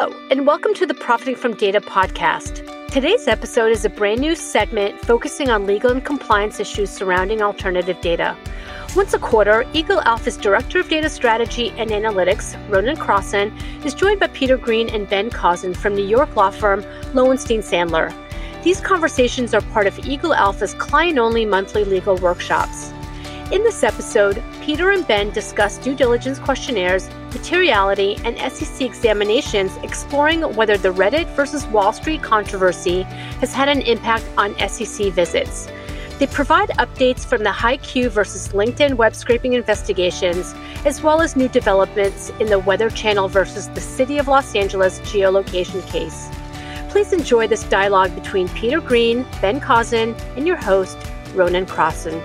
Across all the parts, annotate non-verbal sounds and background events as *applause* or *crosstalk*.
Hello, and welcome to the Profiting from Data podcast. Today's episode is a brand new segment focusing on legal and compliance issues surrounding alternative data. Once a quarter, Eagle Alpha's Director of Data Strategy and Analytics, Ronan Crossan, is joined by Peter Greene and Ben Kozinn from New York law firm Lowenstein Sandler. These conversations are part of Eagle Alpha's client only monthly legal workshops. In this episode, Peter and Ben discuss due diligence questionnaires, materiality, and SEC examinations exploring whether the Reddit versus Wall Street controversy has had an impact on SEC visits. They provide updates from the hiQ versus LinkedIn web scraping investigations, as well as new developments in the Weather Channel versus the City of Los Angeles geolocation case. Please enjoy this dialogue between Peter Greene, Ben Kozinn, and your host, Ronan Crossan.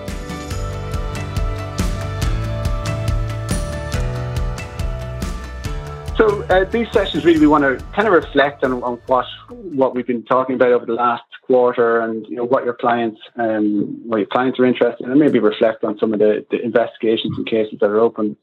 So uh, these sessions really we want to kind of reflect on, on, what what we've been talking about over the last quarter, and you know what your clients um, what your clients are interested in, and maybe reflect on some of the, the investigations and cases that are open.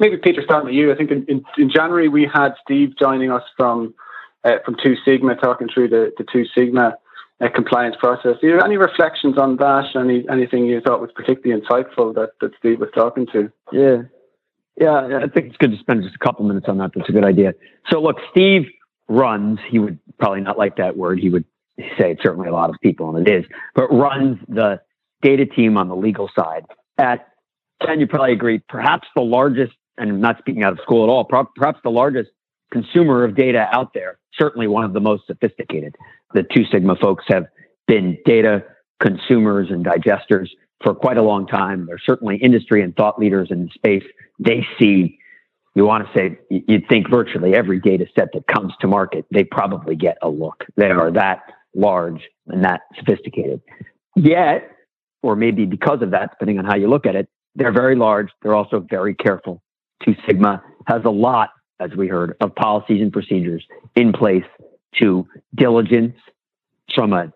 Maybe Peter, starting with you. I think in, in, in January we had Steve joining us from uh, from Two Sigma, talking through the, the Two Sigma uh, compliance process. Do you have any reflections on that? Any anything you thought was particularly insightful that, that Steve was talking to? Yeah, yeah, I think it's good to spend just a couple minutes on that. That's a good idea. So, look, Steve runs, he would probably not like that word. He would say it's certainly a lot of people, and it is, but runs the data team on the legal side at, and you probably agree, perhaps the largest, and I'm not speaking out of school at all, perhaps the largest consumer of data out there, certainly one of the most sophisticated. The Two Sigma folks have been data consumers and digesters for quite a long time. They're certainly industry and thought leaders in the space. They see, you want to say, you'd think virtually every data set that comes to market, they probably get a look. They are that large and that sophisticated. Yet, or maybe because of that, depending on how you look at it, they're very large. They're also very careful. Two Sigma has a lot, as we heard, of policies and procedures in place to diligence from a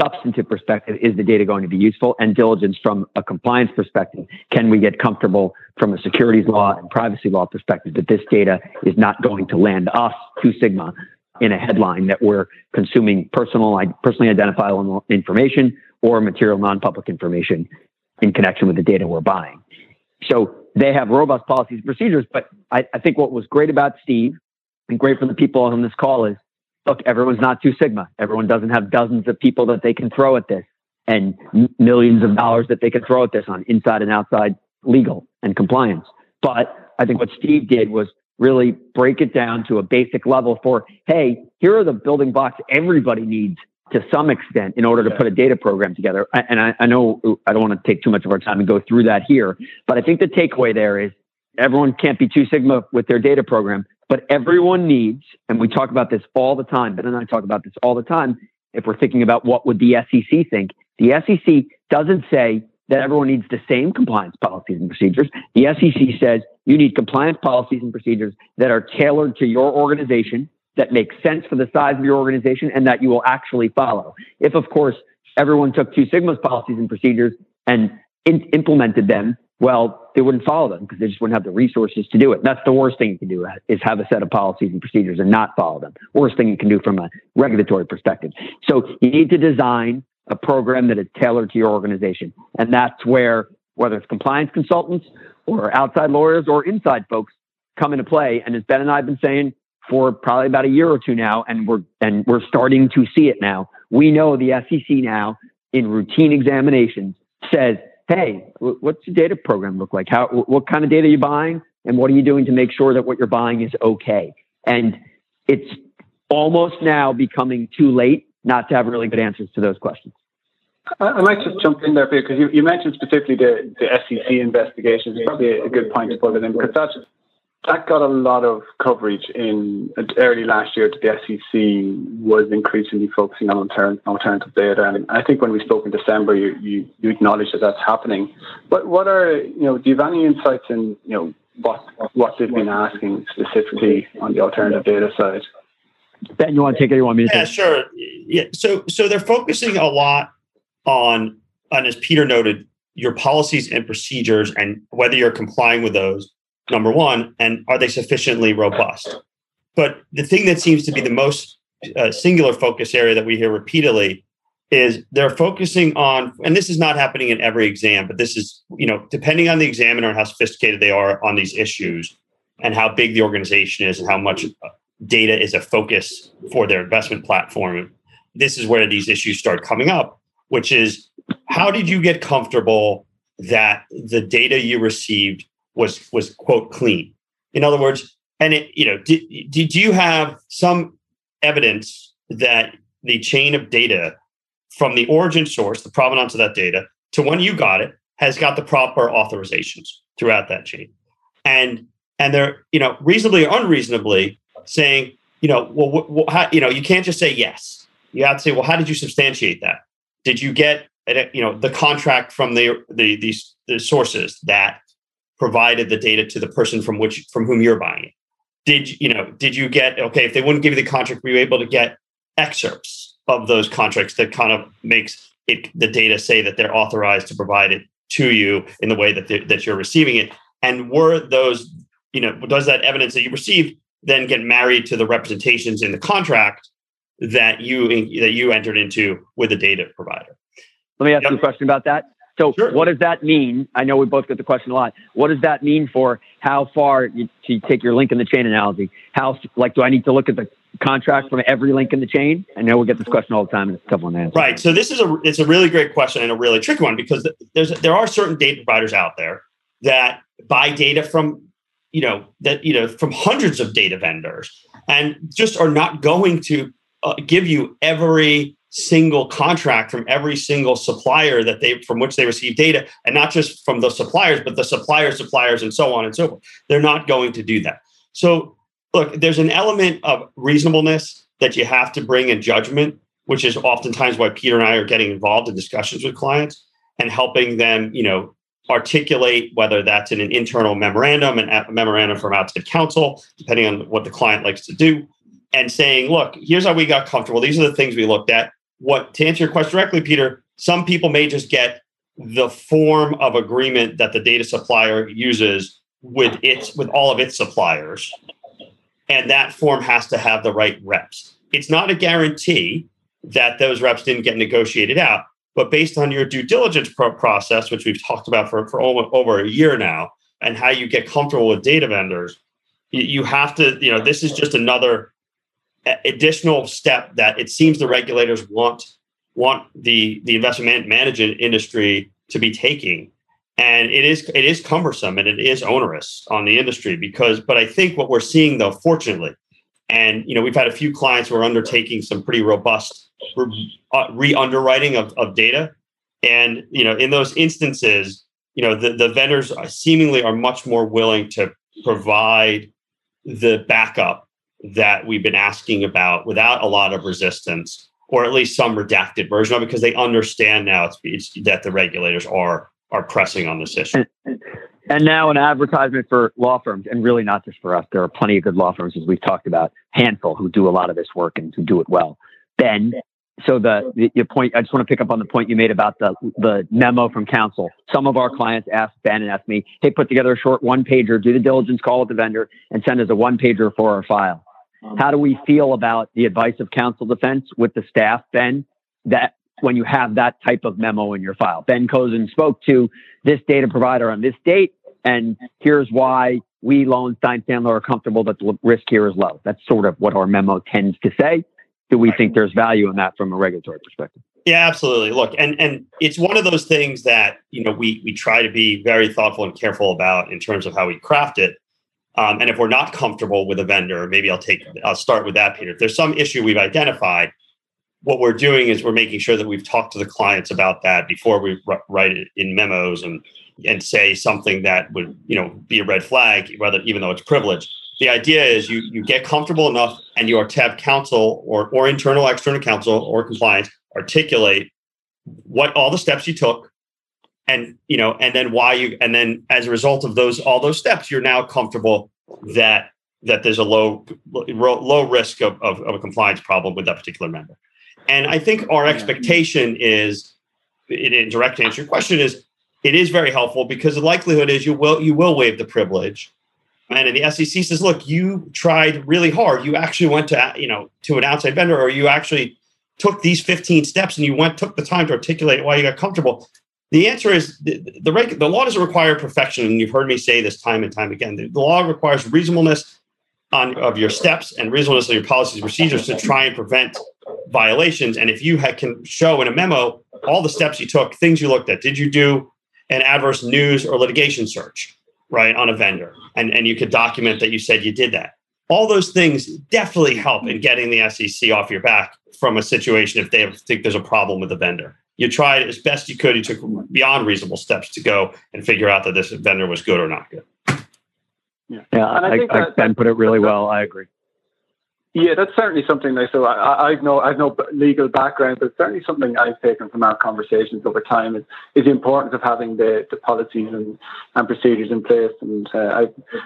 substantive perspective, is the data going to be useful? And diligence from a compliance perspective, can we get comfortable from a securities law and privacy law perspective that this data is not going to land us, Two Sigma, in a headline that we're consuming personal, personally identifiable information or material non-public information in connection with the data we're buying. So they have robust policies and procedures, but I, I think what was great about Steve and great for the people on this call is look, everyone's not Two Sigma. Everyone doesn't have dozens of people that they can throw at this and millions of dollars that they can throw at this on inside and outside legal and compliance. But I think what Steve did was really break it down to a basic level for, hey, here are the building blocks everybody needs to some extent in order to put a data program together. And I, I know I don't want to take too much of our time and go through that here, but I think the takeaway there is everyone can't be Two Sigma with their data program, but everyone needs, and we talk about this all the time, Ben and I talk about this all the time. If we're thinking about what would the SEC think, the SEC doesn't say that everyone needs the same compliance policies and procedures. The SEC says you need compliance policies and procedures that are tailored to your organization, that make sense for the size of your organization, and that you will actually follow. If, of course, everyone took Two Sigma's policies and procedures and in- implemented them well, they wouldn't follow them because they just wouldn't have the resources to do it. That's the worst thing you can do uh, is have a set of policies and procedures and not follow them. Worst thing you can do from a regulatory perspective. So you need to design a program that is tailored to your organization. And that's where, whether it's compliance consultants or outside lawyers or inside folks come into play. And as Ben and I have been saying for probably about a year or two now, and we're, and we're starting to see it now, we know the SEC now in routine examinations says hey, what's your data program look like? How, what kind of data are you buying? And what are you doing to make sure that what you're buying is okay? And it's almost now becoming too late not to have really good answers to those questions. I might just jump in there because you, you mentioned specifically the, the SEC investigations. It's probably a good point to put it in because that's that got a lot of coverage in early last year that the SEC was increasingly focusing on alternative data. And I think when we spoke in December, you, you, you acknowledged that that's happening. But what are, you know, do you have any insights in, you know, what, what they've been asking specifically on the alternative data side? Ben, you want to take it? You want me to? Yeah, sure. Yeah. So, so they're focusing a lot on, on as Peter noted, your policies and procedures and whether you're complying with those number one, and are they sufficiently robust? but the thing that seems to be the most uh, singular focus area that we hear repeatedly is they're focusing on, and this is not happening in every exam, but this is, you know, depending on the examiner and how sophisticated they are on these issues and how big the organization is and how much data is a focus for their investment platform. This is where these issues start coming up, which is how did you get comfortable that the data you received was was quote clean? In other words, and it, you know, did, did you have some evidence that the chain of data from the origin source, the provenance of that data, to when you got it, has got the proper authorizations throughout that chain. And and they're, you know, reasonably or unreasonably saying, you know, well, how, you know, you can't just say yes. You have to say, well, how did you substantiate that? Did you get, you know, the contract from the the these the sources that provided the data to the person from which from whom you're buying it? Did you know? Did you get okay? If they wouldn't give you the contract, were you able to get excerpts of those contracts that kind of makes it the data say that they're authorized to provide it to you in the way that that you're receiving it? And were those, you know, does that evidence that you received then get married to the representations in the contract that you that you entered into with the data provider? Let me ask yep. you a question about that. So, sure. what does that mean? I know we both get the question a lot. What does that mean for how far you, to take your link in the chain analogy? How like do I need to look at the contract from every link in the chain? I know we get this question all the time, and it's a tough one to answer. Right. So this is a it's a really great question and a really tricky one because there's there are certain data providers out there that buy data from you know that you know from hundreds of data vendors and just are not going to uh, give you every single contract from every single supplier that they from which they receive data and not just from the suppliers but the suppliers suppliers and so on and so forth. They're not going to do that. So look there's an element of reasonableness that you have to bring in judgment which is oftentimes why peter and i are getting involved in discussions with clients and helping them you know articulate whether that's in an internal memorandum and a memorandum from outside counsel depending on what the client likes to do and saying look here's how we got comfortable. These are the things we looked at what to answer your question directly, Peter, some people may just get the form of agreement that the data supplier uses with its with all of its suppliers. And that form has to have the right reps. It's not a guarantee that those reps didn't get negotiated out, but based on your due diligence pro- process, which we've talked about for, for over, over a year now, and how you get comfortable with data vendors, you, you have to, you know, this is just another additional step that it seems the regulators want want the the investment management industry to be taking. And it is it is cumbersome and it is onerous on the industry because but i think what we're seeing though fortunately and you know we've had a few clients who are undertaking some pretty robust uh, re-underwriting of, of data. And you know in those instances you know the, the vendors seemingly are much more willing to provide the backup that we've been asking about without a lot of resistance, or at least some redacted version of it, because they understand now it's, it's that the regulators are are pressing on this issue. And, and now an advertisement for law firms, and really not just for us. There are plenty of good law firms, as we've talked about, handful who do a lot of this work and who do it well. Ben, so the, the your point, I just want to pick up on the point you made about the the memo from counsel. Some of our clients ask Ben and ask me, "Hey, put together a short one pager, do the diligence call with the vendor, and send us a one pager for our file." How do we feel about the advice of counsel defense with the staff, Ben? That when you have that type of memo in your file, Ben Kozinn spoke to this data provider on this date, and here's why we, Lowenstein Sandler, are comfortable that the risk here is low. That's sort of what our memo tends to say. Do we think there's value in that from a regulatory perspective? Yeah, absolutely. Look, and and it's one of those things that you know we we try to be very thoughtful and careful about in terms of how we craft it. Um, and if we're not comfortable with a vendor, maybe I'll take I'll start with that, Peter. If there's some issue we've identified, what we're doing is we're making sure that we've talked to the clients about that before we write it in memos and and say something that would you know be a red flag, whether even though it's privileged. The idea is you you get comfortable enough and you are to have counsel or or internal external counsel or compliance articulate what all the steps you took and you know and then why you and then as a result of those all those steps you're now comfortable that that there's a low low risk of, of, of a compliance problem with that particular member and i think our expectation is in, in direct answer your question is it is very helpful because the likelihood is you will you will waive the privilege And the SEC says, look, you tried really hard. You actually went to, you know, to an outside vendor or you actually took these 15 steps and you went, took the time to articulate why you got comfortable. The answer is the, the, the law doesn't require perfection. And you've heard me say this time and time again. The, the law requires reasonableness on of your steps and reasonableness of your policies procedures to try and prevent violations. And if you had, can show in a memo all the steps you took, things you looked at, did you do an adverse news or litigation search? right, on a vendor, and, and you could document that you said you did that. All those things definitely help in getting the SEC off your back from a situation if they think there's a problem with the vendor. You tried as best you could. You took beyond reasonable steps to go and figure out that this vendor was good or not good. Yeah, yeah I, I, think that, Ben put it really well. I agree. Yeah, that's certainly something. Like, so I, I've no, I've no legal background, but certainly something I've taken from our conversations over time is, is the importance of having the, the policies and, and procedures in place. And uh, I,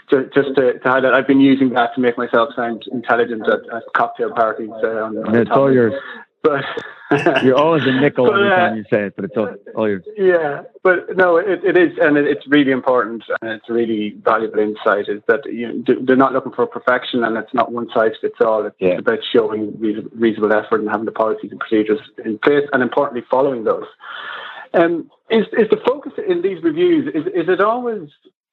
just, just to, to highlight, I've been using that to make myself sound intelligent at, at cocktail parties. Uh, on, on it's all yours. But *laughs* You're always a nickel but, every uh, time you say it, but it's all, all yours. Yeah, but no, it, it is, and it, it's really important, and it's really valuable insight. Is that you know, they're not looking for perfection, and it's not one size fits all. It's yeah. about showing reasonable effort and having the policies and procedures in place, and importantly, following those. Um, is is the focus in these reviews? Is is it always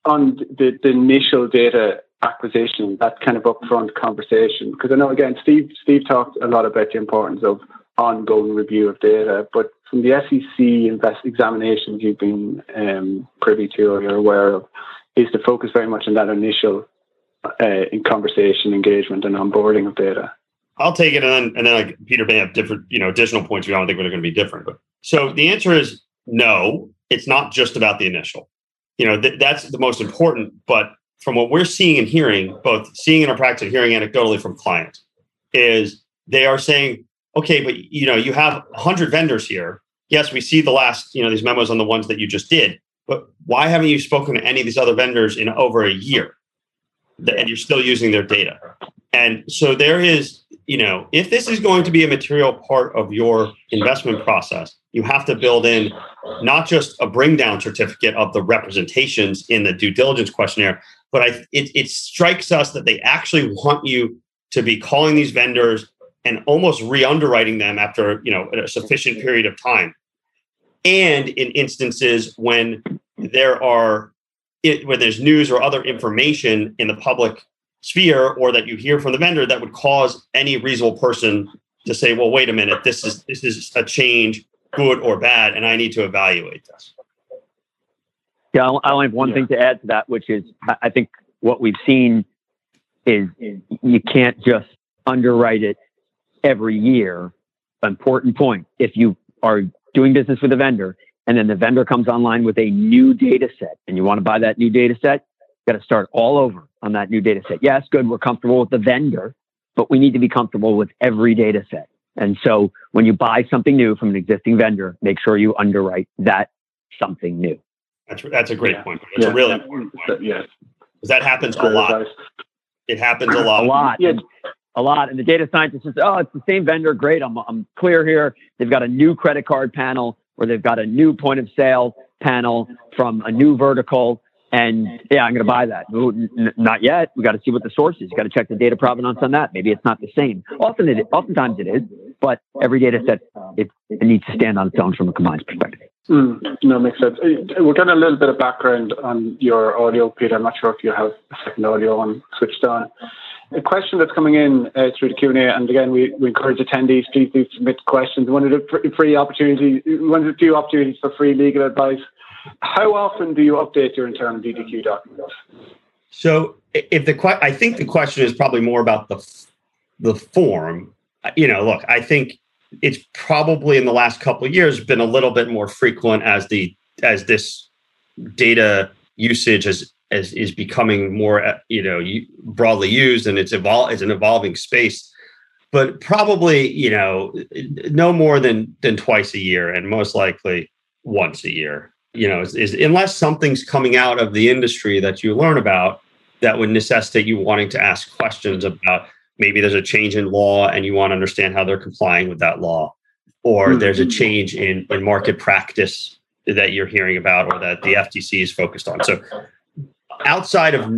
on the, the initial data acquisition, that kind of upfront conversation? Because I know again, Steve Steve talked a lot about the importance of ongoing review of data. But from the SEC invest examinations you've been um, privy to or you're aware of, is the focus very much on that initial uh, in conversation, engagement, and onboarding of data. I'll take it, and then and then like Peter may have different, you know, additional points. We don't think are going to be different, but so the answer is no. It's not just about the initial. You know, th- that's the most important. But from what we're seeing and hearing, both seeing in our practice and hearing anecdotally from clients, is they are saying okay, but you know, you have 100 vendors here. Yes, we see the last, you know, these memos on the ones that you just did, but why haven't you spoken to any of these other vendors in over a year? And you're still using their data. And so there is, you know, if this is going to be a material part of your investment process, you have to build in not just a bring down certificate of the representations in the due diligence questionnaire, but I, it, it strikes us that they actually want you to be calling these vendors and almost re-underwriting them after you know a sufficient period of time. And in instances when there are it, when there's news or other information in the public sphere or that you hear from the vendor that would cause any reasonable person to say well wait a minute this is this is a change good or bad and i need to evaluate this. Yeah i only have one yeah. thing to add to that which is i think what we've seen is you can't just underwrite it every year. Important point. If you are doing business with a vendor and then the vendor comes online with a new data set and you want to buy that new data set, you got to start all over on that new data set. Yes, good. We're comfortable with the vendor, but we need to be comfortable with every data set. And so when you buy something new from an existing vendor, make sure you underwrite that something new. That's, that's a great yeah. point. That's yeah. a really important point. Yes. Because that happens a lot. It happens a lot. A lot. Yeah a lot. And the data scientist says, oh, it's the same vendor. Great. I'm, I'm clear here. They've got a new credit card panel or they've got a new point of sale panel from a new vertical. And yeah, I'm going to buy that. N- not yet. We got to see what the source is. You got to check the data provenance on that. Maybe it's not the same. Often it, oftentimes it is, but every data set it, it needs to stand on its own from a compliance perspective. Mm, no, makes sense. Uh, we're getting a little bit of background on your audio, Peter. I'm not sure if you have a second audio on switched on a question that's coming in uh, through the Q&A, and again, we, we encourage attendees, please do submit questions. One of the free opportunities, one of the few opportunities for free legal advice. How often do you update your internal DDQ documents? So, if the que- I think the question is probably more about the the form. You know, look, I think it's probably in the last couple of years been a little bit more frequent as the as this data usage has as is becoming more uh, you know broadly used and it's evol- it's an evolving space. But probably you know no more than than twice a year and most likely once a year. You know is, is unless something's coming out of the industry that you learn about that would necessitate you wanting to ask questions about maybe there's a change in law and you want to understand how they're complying with that law or mm-hmm. there's a change in, in market practice that you're hearing about or that the FTC is focused on. So outside of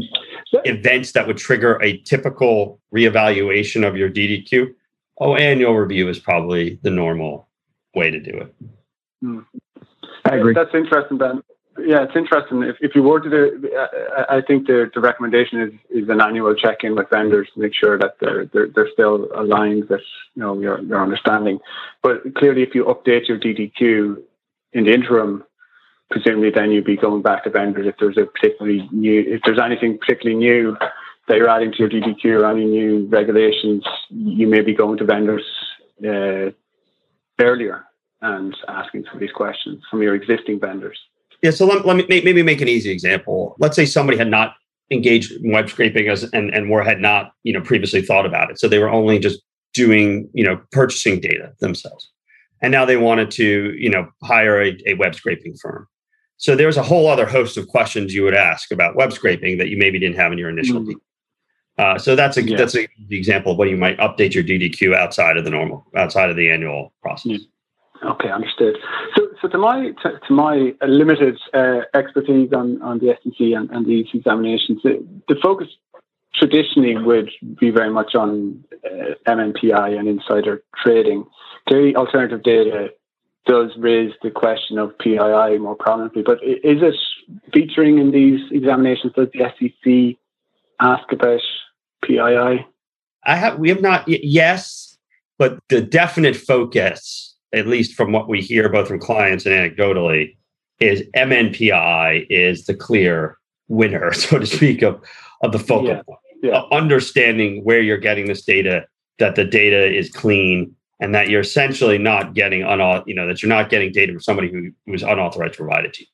events that would trigger a typical reevaluation of your DDQ, oh, annual review is probably the normal way to do it. Hmm. I agree. That's interesting, Ben. Yeah, it's interesting. If, if you were to do, I think the, the recommendation is, is an annual check in with vendors to make sure that they're, they're, they're still aligned with you know your, your understanding. But clearly, if you update your DDQ in the interim, presumably then you'd be going back to vendors if there's a particularly new, if there's anything particularly new that you're adding to your DDQ or any new regulations, you may be going to vendors uh, earlier and asking some of these questions from your existing vendors. Yeah, so let, let me maybe make an easy example. Let's say somebody had not engaged in web scraping as and and were had not you know previously thought about it, so they were only just doing you know purchasing data themselves, and now they wanted to you know hire a, a web scraping firm. So there's a whole other host of questions you would ask about web scraping that you maybe didn't have in your initial. Mm-hmm. Uh, so that's a yeah. that's a, the example of what you might update your DDQ outside of the normal outside of the annual process. Okay, understood. So, so to my to, to my limited uh, expertise on, on the SEC and, and these examinations, the, the, focus traditionally would be very much on uh, MNPI and insider trading. Clearly, alternative data does raise the question of PII more prominently, but is it featuring in these examinations? Does the SEC ask about PII? I have. We have not. Yes, but the definite focus at least from what we hear both from clients and anecdotally, is MNPI is the clear winner, *laughs* so to speak, of, of the focal yeah. point. Yeah. Uh, understanding where you're getting this data, that the data is clean, and that you're essentially not getting unauth- you know, that you're not getting data from somebody who who's unauthorized to provide it to you.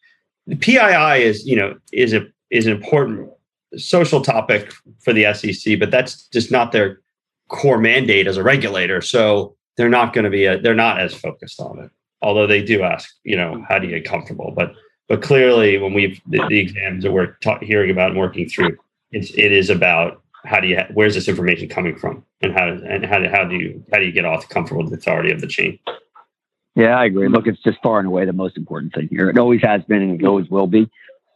The PII is, you know, is a is an important social topic for the SEC, but that's just not their core mandate as a regulator. So they're not going to be a, they're not as focused on it. Although they do ask you know how do you get comfortable? But but clearly when we've the, the exams that we're ta- hearing about and working through it's it is about how do you where's this information coming from? And how and how do, how do you how do you get off comfortable with the authority of the chain? Yeah i agree. Look it's just far and away the most important thing here. It always has been and it always will be.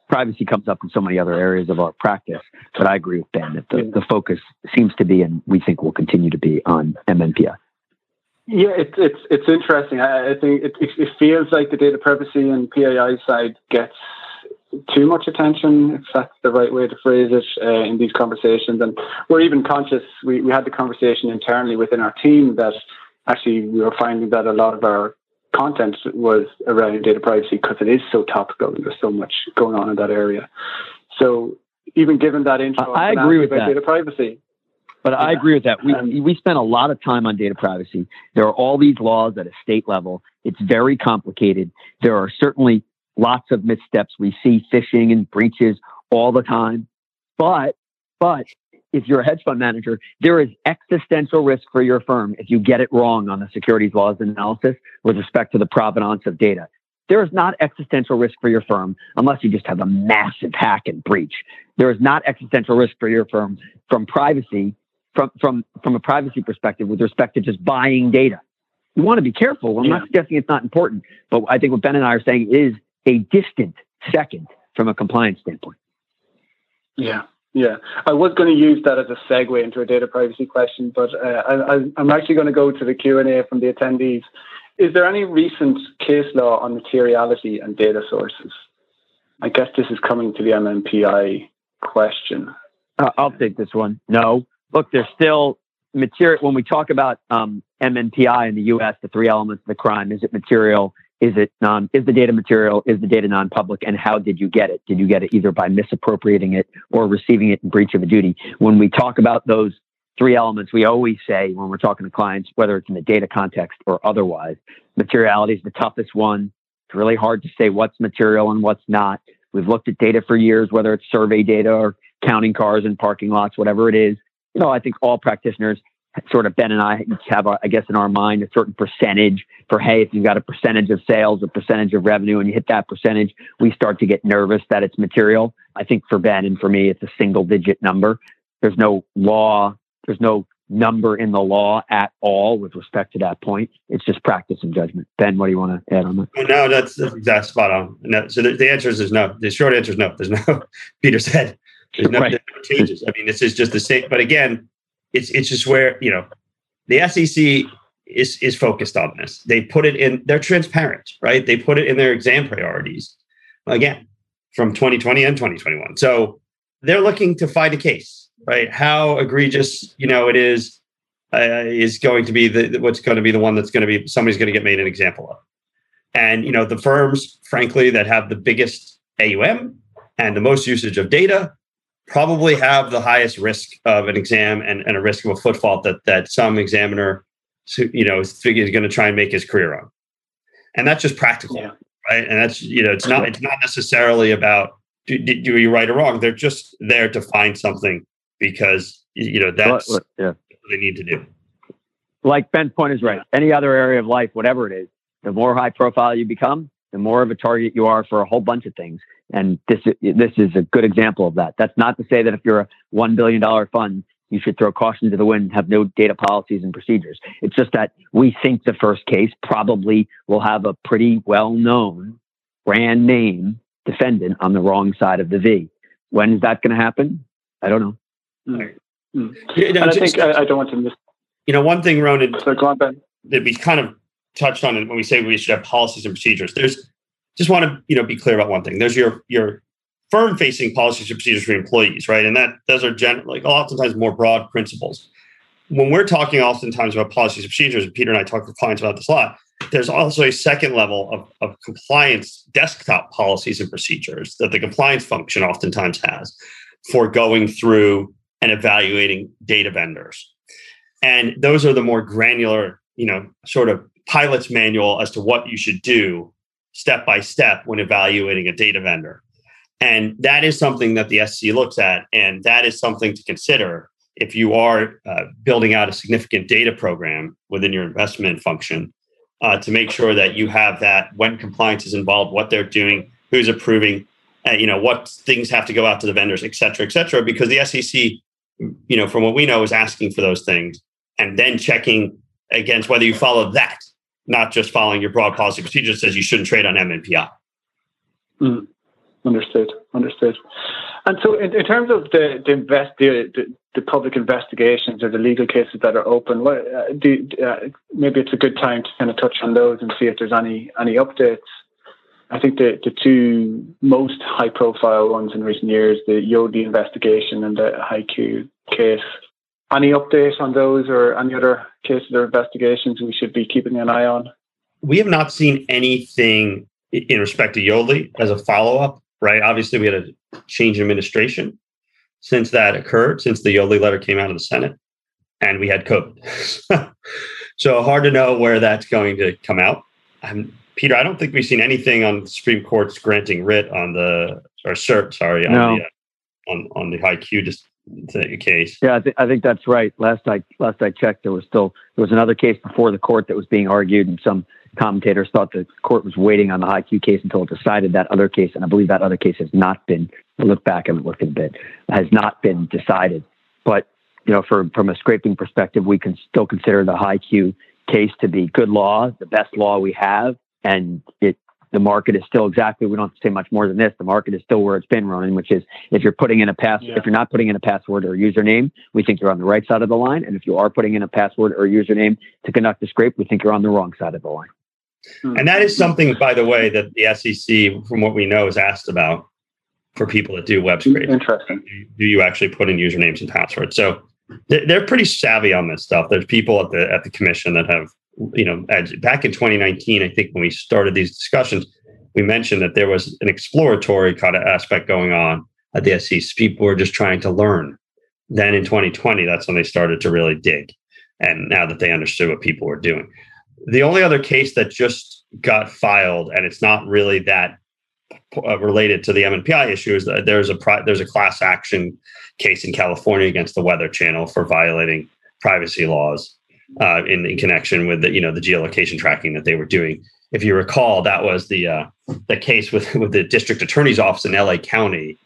Privacy comes up in so many other areas of our practice but i agree with ben that the, the focus seems to be and we think will continue to be on MNPI yeah, it's it's it's interesting. I, I think it, it feels like the data privacy and PII side gets too much attention, if that's the right way to phrase it, uh, in these conversations. And we're even conscious. We we had the conversation internally within our team that actually we were finding that a lot of our content was around data privacy because it is so topical. And there's so much going on in that area. So even given that intro, I agree with that. Data privacy. But I agree with that. We, um, we spend a lot of time on data privacy. There are all these laws at a state level. It's very complicated. There are certainly lots of missteps. We see phishing and breaches all the time. But, but if you're a hedge fund manager, there is existential risk for your firm if you get it wrong on the securities laws analysis with respect to the provenance of data. There is not existential risk for your firm unless you just have a massive hack and breach. There is not existential risk for your firm from privacy from from from a privacy perspective with respect to just buying data. You want to be careful. I'm yeah. not suggesting it's not important, but I think what Ben and I are saying is a distant second from a compliance standpoint. Yeah, yeah. I was going to use that as a segue into a data privacy question, but uh, I, am actually going to go to the Q and A from the attendees. Is there any recent case law on materiality and data sources? I guess this is coming to the MNPI question. Uh, I'll take this one. No, look, there's still material when we talk about um, MNPI in the U.S. The three elements of the crime: is it material? Is it non? Is the data material? Is the data non-public? And how did you get it? Did you get it either by misappropriating it or receiving it in breach of a duty? When we talk about those three elements, we always say when we're talking to clients, whether it's in the data context or otherwise, materiality is the toughest one. It's really hard to say what's material and what's not. We've looked at data for years, whether it's survey data or counting cars in parking lots, whatever it is you know, I think all practitioners sort of Ben and I have, I guess, in our mind, a certain percentage for, hey, if you've got a percentage of sales, a percentage of revenue, and you hit that percentage, we start to get nervous that it's material. I think for Ben and for me, it's a single digit number. There's no law, there's no number in the law at all with respect to that point. It's just practice and judgment. Ben, what do you want to add on that? No, that's, that's spot on. No, so the, the, answer is no. The short answer is no. There's no, *laughs* Peter said, There's no, Right. changes. I mean, this is just the same. But again, it's it's just where you know the SEC is is focused on this. They put it in. They're transparent, right? They put it in their exam priorities. Again, from 2020 and 2021. So they're looking to find a case, right? How egregious, you know, it is uh, is going to be the what's going to be the one that's going to be somebody's going to get made an example of. And you know, the firms, frankly, that have the biggest AUM and the most usage of data probably have the highest risk of an exam and, and a risk of a foot fault that that some examiner you know is going to try and make his career on. And that's just practical, Yeah. right? And that's you know, it's not it's not necessarily about do, do, do you right or wrong. They're just there to find something because you know that's Well, yeah. what they need to do. like Ben's point is right. Any other area of life, whatever it is, the more high profile you become, the more of a target you are for a whole bunch of things. And this this is a good example of that. That's not to say that if you're a one billion dollar fund, you should throw caution to the wind and have no data policies and procedures. It's just that we think the first case probably will have a pretty well known brand name defendant on the wrong side of the V. When is that going to happen? I don't know. Mm. Mm. You know, And I just- think I, I don't want to miss. you know, one thing, Ronan, So go on, Ben. that we kind of touched on it when we say we should have policies and procedures. There's just want to you know be clear about one thing. There's your your firm facing policies and procedures for employees, right? And that those are gen- like oftentimes more broad principles. When we're talking oftentimes about policies and procedures, and Peter and I talk with clients about this a lot. There's also a second level of, of compliance desktop policies and procedures that the compliance function oftentimes has for going through and evaluating data vendors. And those are the more granular, you know, sort of pilot's manual as to what you should do step by step when evaluating a data vendor. And that is something that the SC looks at. And that is something to consider if you are uh, building out a significant data program within your investment function uh, to make sure that you have that when compliance is involved, what they're doing, who's approving, uh, you know, what things have to go out to the vendors, et cetera, et cetera, because the SEC, you know, from what we know, is asking for those things and then checking against whether you follow that, not just following your broad policy procedure says you shouldn't trade on MNPI. Mm. Understood. Understood. And so, in, in terms of the the, invest, the the the public investigations or the legal cases that are open, what, uh, do, uh, maybe it's a good time to kind of touch on those and see if there's any any updates. I think the, the two most high profile ones in recent years, the Yodlee investigation and the HiQ case. Any update on those or any other cases or investigations we should be keeping an eye on? We have not seen anything in respect to Yodlee as a follow up, right? Obviously, we had a change in administration since that occurred, since the Yodlee letter came out of the Senate, and we had COVID. *laughs* so hard to know where that's going to come out. Um, Peter, I don't think we've seen anything on the Supreme Court's granting writ on the or cert, sorry, on No. the uh, on on the hiQ just the case. Yeah, I, th- I think that's right. Last I last I checked, there was still there was another case before the court that was being argued, and some commentators thought the court was waiting on the hiQ case until it decided that other case, and I believe that other case has not been. I back and looked at a bit, has not been decided. But you know, for from a scraping perspective, we can still consider the hiQ case to be good law, the best law we have, and it the market is still exactly we don't have to say much more than this the market is still where it's been running which is if you're putting in a pass Yeah. if you're not putting in a password or a username we think you're on the right side of the line and if you are putting in a password or a username to conduct a scrape we think you're on the wrong side of the line hmm. And that is something, by the way, that the SEC, from what we know, is asked about for people that do web scraping. Interesting. Do you actually put in usernames and passwords? So they're, they're pretty savvy on this stuff. There's people at the at the commission that have, you know, as- back in 2019, I think when we started these discussions, we mentioned that there was an exploratory kind of aspect going on at the SEC. People were just trying to learn. Then in 2020, that's when they started to really dig. And now that they understood what people were doing. The only other case that just got filed, and it's not really that uh, related to the MNPI issue, is that there's a pri- there's a class action case in California against the Weather Channel for violating privacy laws uh, in, in connection with the you know the geolocation tracking that they were doing. If you recall, that was the uh, the case with *laughs* with the district attorney's office in LA County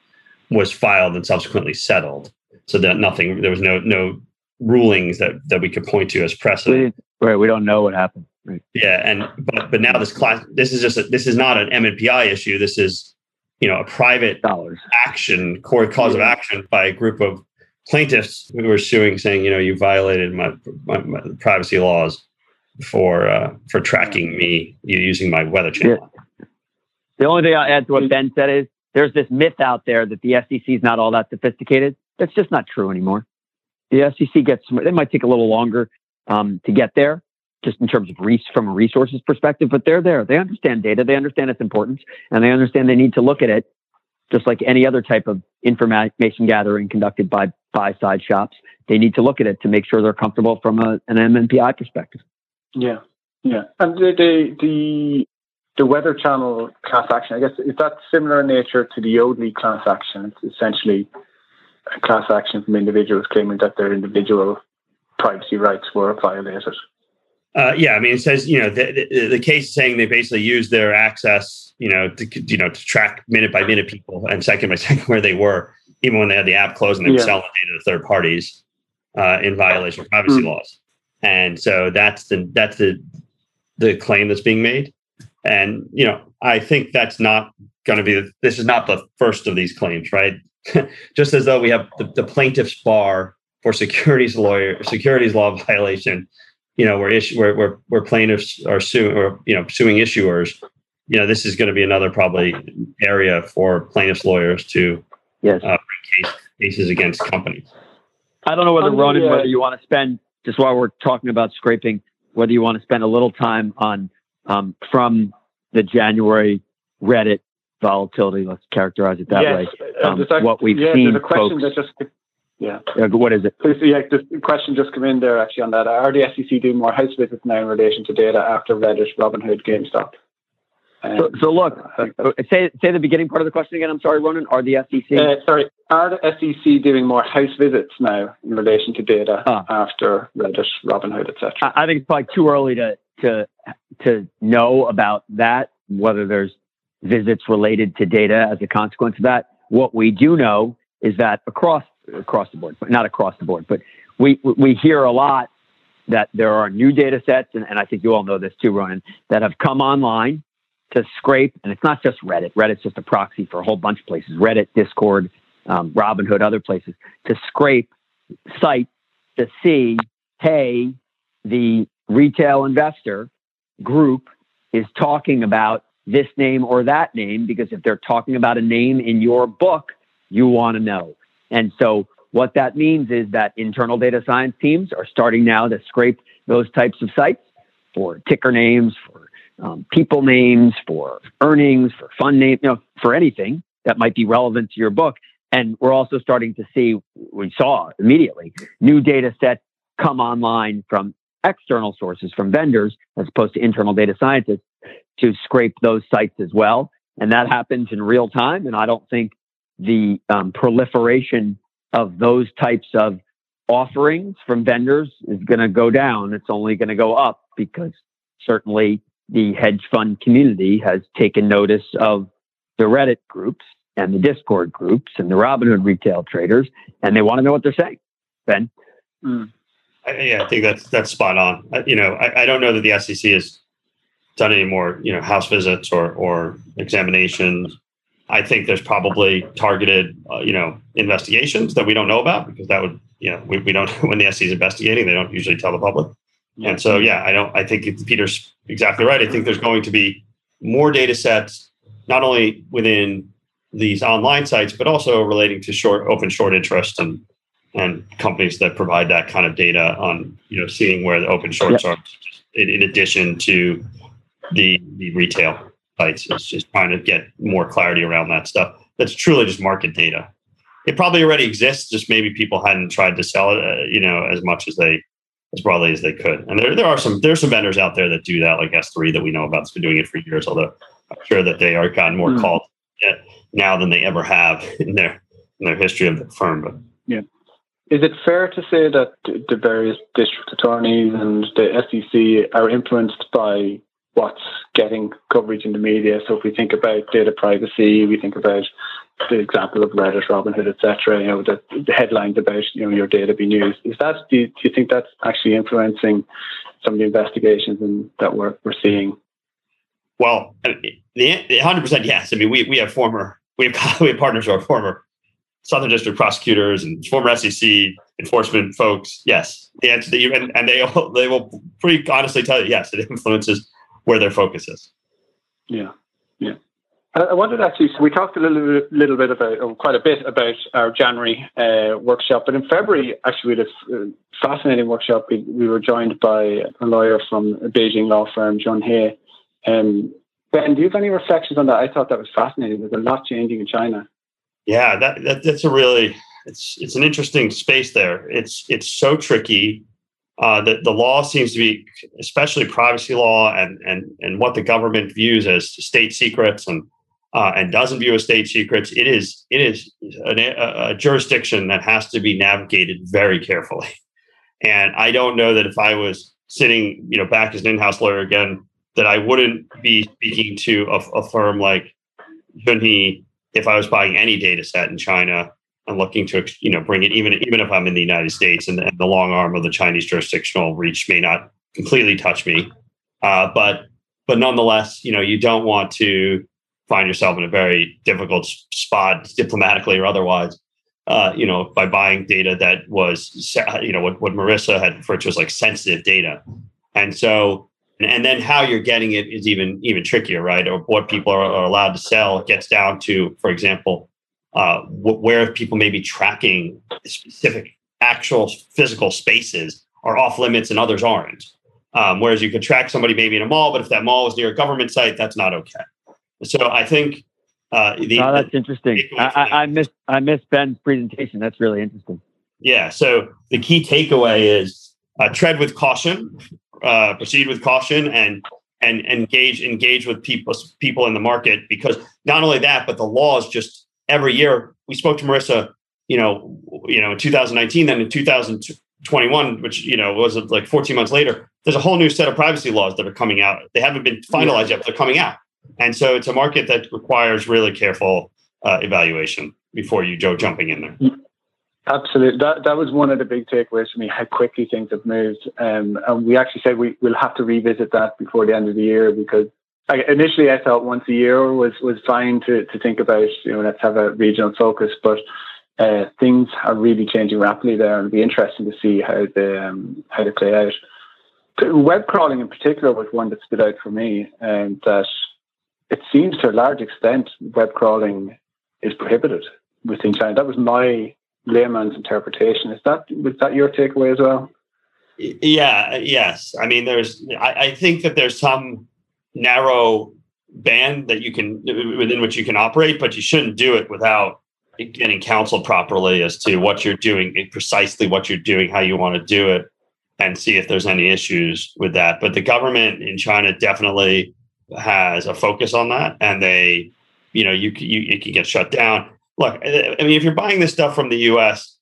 was filed and subsequently settled, so that nothing there was no no rulings that that we could point to as precedent. right we don't know what happened right Yeah, and but but now this class this is just a, this is not an MNPI issue. This is you know a private dollars action, court cause of action by a group of plaintiffs who were suing, saying, you know, you violated my, my, my privacy laws for uh, for tracking me using my weather channel. Yeah. The only thing I'll add to what Ben said is there's this myth out there that the SEC is not all that sophisticated. That's just not true anymore. The SEC gets it might take a little longer um, to get there, just in terms of reach from a resources perspective, but they're there. They understand data, they understand its importance, and they understand they need to look at it just like any other type of information gathering conducted by buy side shops. They need to look at it to make sure they're comfortable from a, an MNPI perspective. Yeah, yeah, and the the the, the weather channel class action. I guess is that similar in nature to the Yodlee class action? It's essentially a class action from individuals claiming that their individual privacy rights were violated. Uh, yeah, I mean, it says you know the, the, the case is saying they basically used their access, you know, to you know to track minute by minute people and second by *laughs* second where they were, even when they had the app closed and they were selling data to third parties uh, in violation of privacy mm. laws. And so that's the that's the the claim that's being made. And you know, I think that's not going to be. This is not the first of these claims, right? *laughs* Just as though we have the, the plaintiff's bar for securities lawyer securities law *laughs* violation you know, where issue where, where, where plaintiffs are suing or you know suing issuers, you know, this is going to be another probably area for plaintiffs lawyers to yes. uh, case, cases against companies. I don't know whether Ronan, uh, whether you want to spend just while we're talking about scraping, whether you want to spend a little time on um, from the January Reddit volatility. Let's characterize it that yes. way. Uh, um, uh, what we've yeah, seen, there's a question folks, that just yeah. Uh, what is it? Please, yeah, the question just come in there actually on that. Are the SEC doing more house visits now in relation to data after Reddit, Robinhood, GameStop? So, so, look, uh, say say the beginning part of the question again. I'm sorry, Ronan. Are the SEC? Uh, sorry, are the SEC doing more house visits now in relation to data uh, after Reddit, Robinhood, etc.? I, I think it's probably too early to to to know about that. Whether there's visits related to data as a consequence of that. What we do know is that across across the board, but not across the board. But we we hear a lot that there are new data sets, and, and I think you all know this too, Ronan, that have come online to scrape, and it's not just Reddit. Reddit's just a proxy for a whole bunch of places: Reddit, Discord, um, Robinhood, other places to scrape sites to see, hey, the retail investor group is talking about this name or that name because if they're talking about a name in your book, you want to know. And so what that means is that internal data science teams are starting now to scrape those types of sites for ticker names, for um, people names, for earnings, for fund names, you know, for anything that might be relevant to your book. And we're also starting to see, we saw immediately, new data sets come online from external sources, from vendors, as opposed to internal data scientists, to scrape those sites as well. And that happens in real time. And I don't think the um, proliferation of those types of offerings from vendors is going to go down. It's only going to go up because certainly the hedge fund community has taken notice of the Reddit groups and the Discord groups and the Robinhood retail traders, and they want to know what they're saying. Ben, mm. I, yeah, I think that's that's spot on. I, you know, I, I don't know that the SEC has done any more, you know, house visits or or examinations I think there's probably targeted, uh, you know, investigations that we don't know about because that would, you know, we, we don't *laughs* when the SEC is investigating, they don't usually tell the public. And so, yeah, I don't. I think Peter's exactly right. I think there's going to be more data sets, not only within these online sites, but also relating to short, open short interest and and companies that provide that kind of data on, you know, seeing where the open shorts yep. are, in, in addition to the the retail sites. It's just trying to get more clarity around that stuff. That's truly just market data. It probably already exists, just maybe people hadn't tried to sell it, uh, you know, as much as they, as broadly as they could. And there, there are some, there's some vendors out there that do that, like S3 that we know about. That's been doing it for years. Although I'm sure that they are gotten more mm. called now than they ever have *laughs* in their in their history of the firm. But yeah, is it fair to say that the various district attorneys and the SEC are influenced by what's getting coverage in the media. So if we think about data privacy, we think about the example of Reddit, Robinhood, etc. You know, the, the, headlines about you know your data being used. Is that do you, do you think that's actually influencing some of the investigations and that we're we're seeing? Well, the hundred percent yes. I mean, we we have former we have *laughs* we have partners who are former Southern District prosecutors and former SEC enforcement folks. Yes, the answer that you and, and they all, they will pretty honestly tell you yes, it influences where their focus is. Yeah. I wanted actually, so we talked a little, little bit about, or quite a bit about our January uh, workshop, but in February, actually, we had a uh, fascinating workshop. We, we were joined by a lawyer from a Beijing law firm, Junhe. Um, ben, do you have any reflections on that? I thought that was fascinating. There's a lot changing in China. Yeah, that, that that's a really it's it's an interesting space there. It's it's so tricky. Uh, the the law seems to be, especially privacy law and and and what the government views as state secrets and uh, and doesn't view state secrets. It is it is an, a, jurisdiction that has to be navigated very carefully. *laughs* And I don't know that if I was sitting, you know, back as an in-house lawyer again, that I wouldn't be speaking to a, a firm like Junhe if I was buying any data set in China and looking to you know bring it even even if I'm in the United States and, and the long arm of the Chinese jurisdictional reach may not completely touch me, uh, but but nonetheless, you know you don't want to find yourself in a very difficult spot diplomatically or otherwise. Uh, you know, by buying data that was, you know, what, what Marissa had referred to as like sensitive data. And so and then how you're getting it is even even trickier, right? Or what people are, are allowed to sell gets down to, for example, uh, wh- where people may be tracking specific actual physical spaces are off limits and others aren't. Um, whereas you could track somebody maybe in a mall, but if that mall is near a government site, that's not okay. So I think uh, the, oh, that's interesting. I, I, I missed I missed Ben's presentation. That's really interesting. Yeah. So the key takeaway is uh, tread with caution uh, proceed with caution and and engage engage with people people in the market because not only that but the laws just every year we spoke to Marissa you know you know in 2019 then in 2021 which you know was like 14 months later there's a whole new set of privacy laws that are coming out they haven't been finalized yet but they're coming out and so it's a market that requires really careful uh, evaluation before you go jumping in there Absolutely. That that was one of the big takeaways for me, how quickly things have moved. Um, and we actually said we, we'll have to revisit that before the end of the year because I, initially I thought once a year was, was fine to, to think about, you know, let's have a regional focus, but uh, things are really changing rapidly there and it'll be interesting to see how they, um, how they play out. Web crawling in particular was one that stood out for me and that it seems to a large extent web crawling is prohibited within China. That was my layman's interpretation. Is that was that your takeaway as well? Yeah. Yes. I mean, there's. I, I think that there's some narrow band that you can within which you can operate, but you shouldn't do it without getting counsel properly as to what you're doing, precisely what you're doing, how you want to do it, and see if there's any issues with that. But the government in China definitely has a focus on that, and they, you know, you you it can get shut down look, I mean, if you're buying this stuff from the U.S.,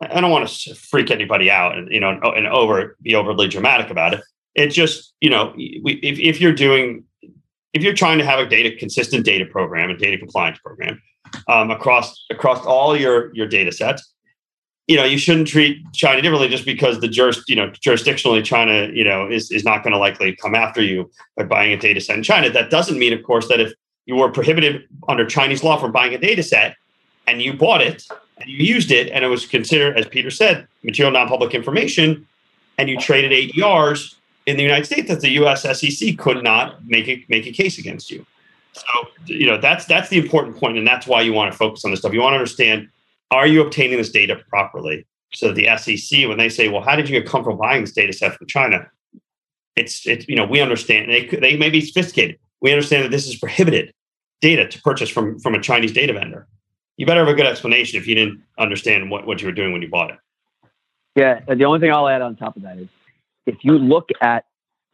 I don't want to freak anybody out and you know and over be overly dramatic about it. It's just you know if, if you're doing if you're trying to have a data consistent data program and data compliance program um, across across all your your data sets, you know you shouldn't treat China differently just because the juris, you know jurisdictionally China you know is is not going to likely come after you by buying a data set in China. That doesn't mean, of course, that if you were prohibited under Chinese law from buying a data set, and you bought it and you used it and it was considered, as Peter said, material non-public information, and you traded ADRs in the United States that the US SEC could not make a make a case against you. So, you know, that's that's the important point, and that's why you want to focus on this stuff. You want to understand, are you obtaining this data properly? So the SEC, when they say, well, how did you get comfortable buying this data set from China? It's it's you know, we understand they they may be sophisticated. We understand that this is prohibited data to purchase from from a Chinese data vendor you better have a good explanation if you didn't understand what, what you were doing when you bought it. Yeah, the only thing I'll add on top of that is if you look at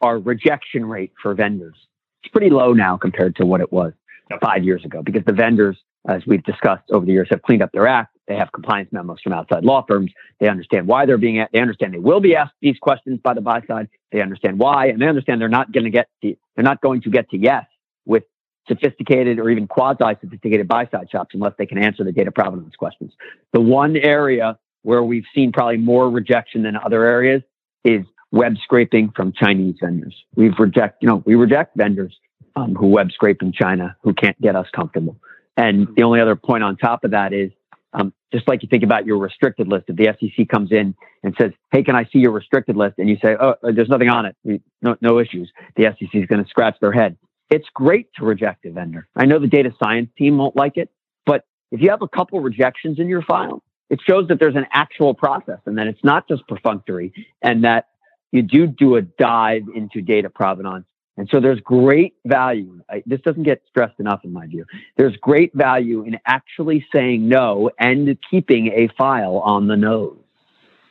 our rejection rate for vendors, it's pretty low now compared to what it was yep. five years ago because the vendors, as we've discussed over the years, have cleaned up their act. They have compliance memos from outside law firms. They understand why they're being. They understand they will be asked these questions by the buy side. They understand why, and they understand they're not going to get they're not going to get to yes with sophisticated or even quasi sophisticated buy side shops unless they can answer the data provenance questions. The one area where we've seen probably more rejection than other areas is web scraping from Chinese vendors. We've reject, you know, we reject vendors um, who web scrape in China who can't get us comfortable. And the only other point on top of that is um, just like you think about your restricted list, if the SEC comes in and says, "Hey, can I see your restricted list?" and you say, "Oh, uh, there's nothing on it, no, no issues," the SEC is going to scratch their head. It's great to reject a vendor. I know the data science team won't like it, but if you have a couple rejections in your file, it shows that there's an actual process and that it's not just perfunctory, and that you do do a dive into data provenance and so there's great value. I, this doesn't get stressed enough in my view. There's great value in actually saying no and keeping a file on the nose.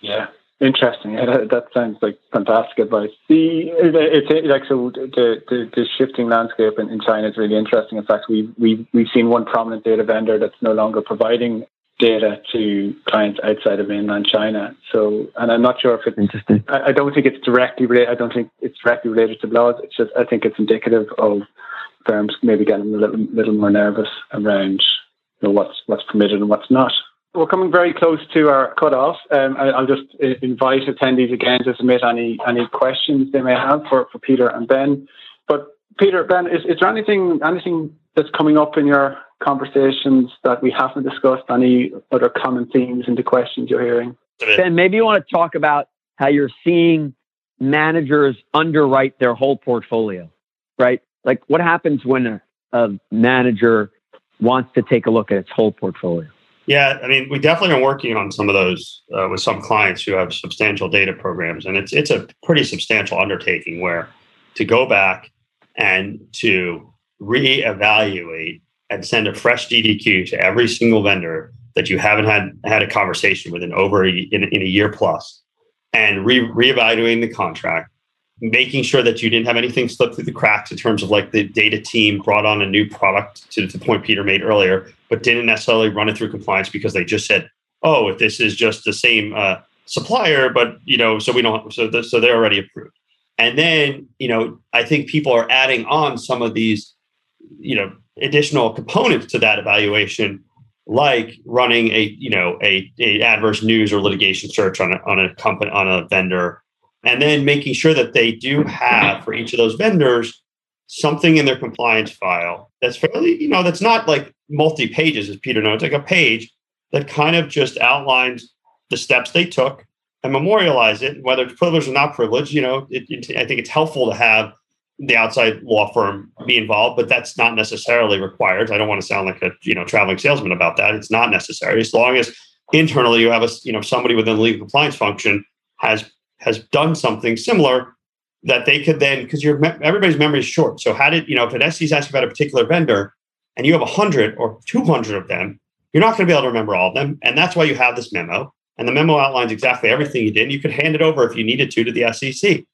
Yeah. Interesting. Yeah, that, that sounds like fantastic advice. The it's like so the, the, the shifting landscape in, in China is really interesting. In fact, we we we've seen one prominent data vendor that's no longer providing data to clients outside of mainland China. So, and I'm not sure if it's interesting. I, I don't think it's directly related. I don't think it's directly related to laws. It's just I think it's indicative of firms maybe getting a little little more nervous around you know, what's what's permitted and what's not. We're coming very close to our cutoff. Um, I, will just invite attendees again to submit any any questions they may have for, for Peter and Ben. But Peter, Ben, is, is there anything anything that's coming up in your conversations that we haven't discussed? Any other common themes in the questions you're hearing? Ben, maybe you want to talk about how you're seeing managers underwrite their whole portfolio, right? Like what happens when a, a manager wants to take a look at its whole portfolio? Yeah, I mean, we definitely are working on some of those uh, with some clients who have substantial data programs, and it's it's a pretty substantial undertaking where to go back and to reevaluate and send a fresh DDQ to every single vendor that you haven't had had a conversation with in over a, in, in a year plus, and re, reevaluating the contract, making sure that you didn't have anything slip through the cracks in terms of like the data team brought on a new product to the point Peter made earlier, but didn't necessarily run it through compliance because they just said, "Oh, if this is just the same uh, supplier, but you know, so we don't, so the, so they're already approved." And then, you know, I think people are adding on some of these, you know, additional components to that evaluation, like running a you know a, a adverse news or litigation search on a, on a company on a vendor, and then making sure that they do have for each of those vendors something in their compliance file that's fairly you know that's not like multi pages as Peter knows, like a page that kind of just outlines the steps they took and memorialize it, whether it's privileged or not privileged. You know, it, it, I think it's helpful to have the outside law firm be involved, but that's not necessarily required. I don't want to sound like a you know traveling salesman about that. It's not necessary as long as internally you have a you know somebody within the legal compliance function has has done something similar that they could then because your everybody's memory is short. So how did you know if an SEC is asking about a particular vendor and you have hundred or two hundred of them, you're not going to be able to remember all of them, and that's why you have this memo. And the memo outlines exactly everything you did. And you could hand it over if you needed to to the SEC,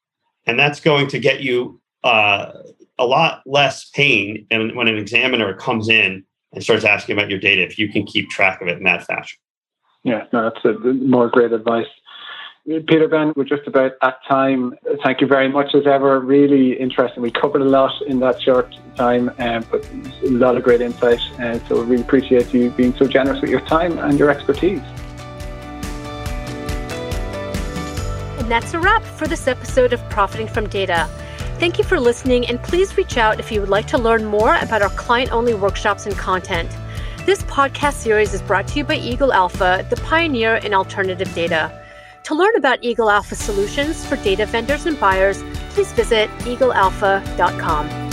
and that's going to get you uh, a lot less pain when an examiner comes in and starts asking about your data if you can keep track of it in that fashion. Yeah, no, that's a, more great advice. Peter Ben, we're just about at time. Thank you very much as ever. Really interesting. We covered a lot in that short time, um, but a lot of great insight. And uh, so we really appreciate you being so generous with your time and your expertise. That's a wrap for this episode of Profiting from Data. Thank you for listening, and please reach out if you would like to learn more about our client only workshops and content. This podcast series is brought to you by Eagle Alpha, the pioneer in alternative data. To learn about Eagle Alpha solutions for data vendors and buyers, please visit eaglealpha.com.